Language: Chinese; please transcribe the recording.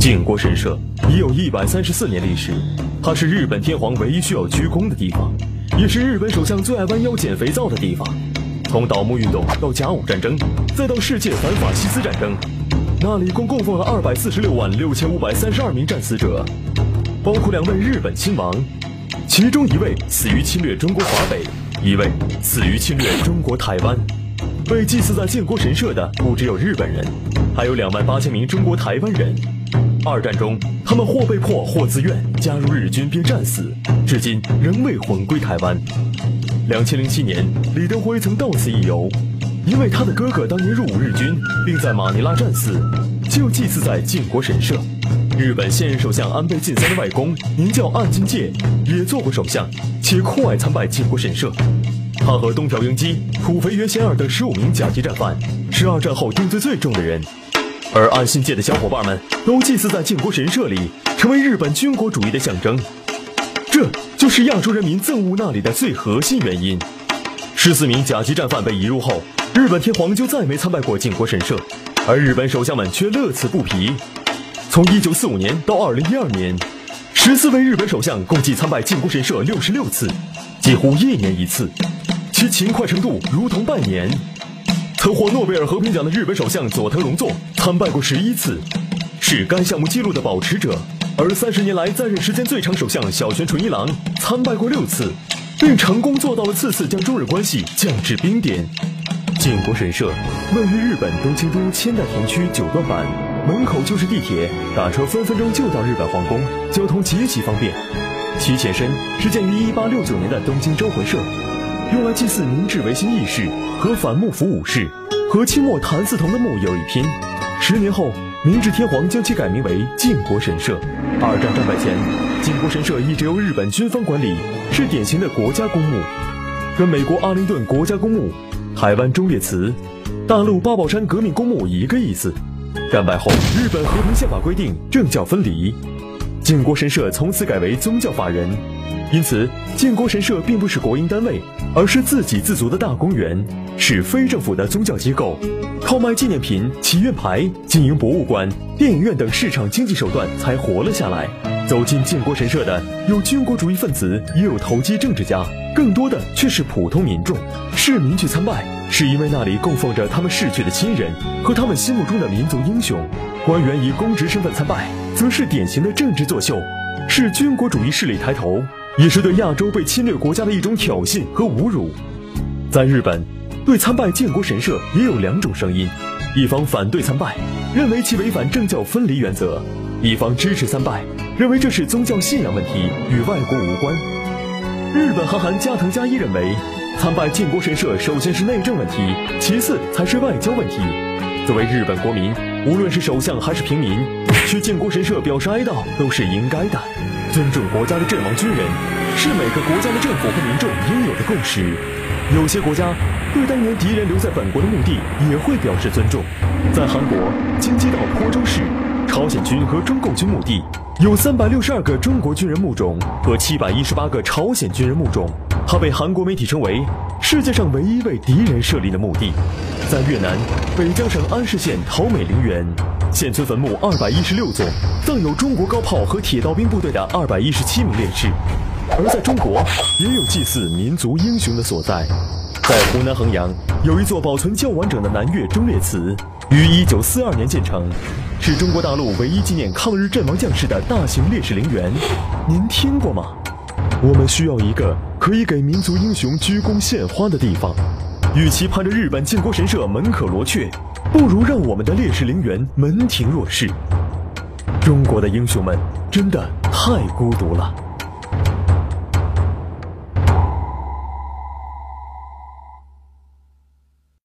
靖国神社已有一百三十四年历史，它是日本天皇唯一需要鞠躬的地方，也是日本首相最爱弯腰捡肥皂的地方。从倒幕运动到甲午战争，再到世界反法西斯战争，那里共供奉了二百四十六万六千五百三十二名战死者，包括两位日本亲王，其中一位死于侵略中国华北，一位死于侵略中国台湾。被祭祀在建国神社的不只有日本人，还有两万八千名中国台湾人。二战中，他们或被迫或自愿加入日军并战死，至今仍未魂归台湾。两千零七年，李登辉曾到此一游，因为他的哥哥当年入伍日军，并在马尼拉战死，就祭祀在靖国神社。日本现任首相安倍晋三的外公名叫岸信介，也做过首相，且酷爱参拜靖国神社。他和东条英机、土肥原贤二等十五名甲级战犯，是二战后定罪最重的人。而岸信介的小伙伴们都祭祀在靖国神社里，成为日本军国主义的象征。这就是亚洲人民憎恶那里的最核心原因。十四名甲级战犯被移入后，日本天皇就再没参拜过靖国神社，而日本首相们却乐此不疲。从一九四五年到二零一二年，十四位日本首相共计参拜靖国神社六十六次，几乎一年一次，其勤快程度如同拜年。曾获诺贝尔和平奖的日本首相佐藤荣作参拜过十一次，是该项目纪录的保持者。而三十年来在任时间最长首相小泉纯一郎参拜过六次，并成功做到了次次将中日关系降至冰点。靖国神社位于日本东京都千代田区九段坂，门口就是地铁，打车分分钟就到日本皇宫，交通极其方便。其前身是建于一八六九年的东京招魂社，用来祭祀明治维新义士和反幕府武士，和清末谭嗣同的墓有一拼。十年后。明治天皇将其改名为靖国神社。二战战败前，靖国神社一直由日本军方管理，是典型的国家公墓，跟美国阿灵顿国家公墓、台湾忠烈祠、大陆八宝山革命公墓一个意思。战败后，日本和平宪法规定政教分离，靖国神社从此改为宗教法人，因此靖国神社并不是国营单位，而是自给自足的大公园，是非政府的宗教机构。靠卖纪念品、祈愿牌、经营博物馆、电影院等市场经济手段才活了下来。走进建国神社的有军国主义分子，也有投机政治家，更多的却是普通民众。市民去参拜，是因为那里供奉着他们逝去的亲人和他们心目中的民族英雄。官员以公职身份参拜，则是典型的政治作秀，是军国主义势力抬头，也是对亚洲被侵略国家的一种挑衅和侮辱。在日本。对参拜建国神社也有两种声音，一方反对参拜，认为其违反政教分离原则；一方支持参拜，认为这是宗教信仰问题，与外国无关。日本韩寒加藤加一认为，参拜建国神社首先是内政问题，其次才是外交问题。作为日本国民，无论是首相还是平民，去建国神社表示哀悼都是应该的。尊重国家的阵亡军人，是每个国家的政府和民众应有的共识。有些国家。对当年敌人留在本国的墓地也会表示尊重。在韩国京畿道坡州市，朝鲜军和中共军墓地有三百六十二个中国军人墓冢和七百一十八个朝鲜军人墓冢，它被韩国媒体称为世界上唯一为敌人设立的墓地。在越南北江省安市县桃美陵园，现存坟墓二百一十六座，葬有中国高炮和铁道兵部队的二百一十七名烈士。而在中国，也有祭祀民族英雄的所在。在湖南衡阳有一座保存较完整的南岳忠烈祠，于一九四二年建成，是中国大陆唯一纪念抗日阵亡将士的大型烈士陵园。您听过吗？我们需要一个可以给民族英雄鞠躬献花的地方。与其盼着日本靖国神社门可罗雀，不如让我们的烈士陵园门庭若市。中国的英雄们真的太孤独了。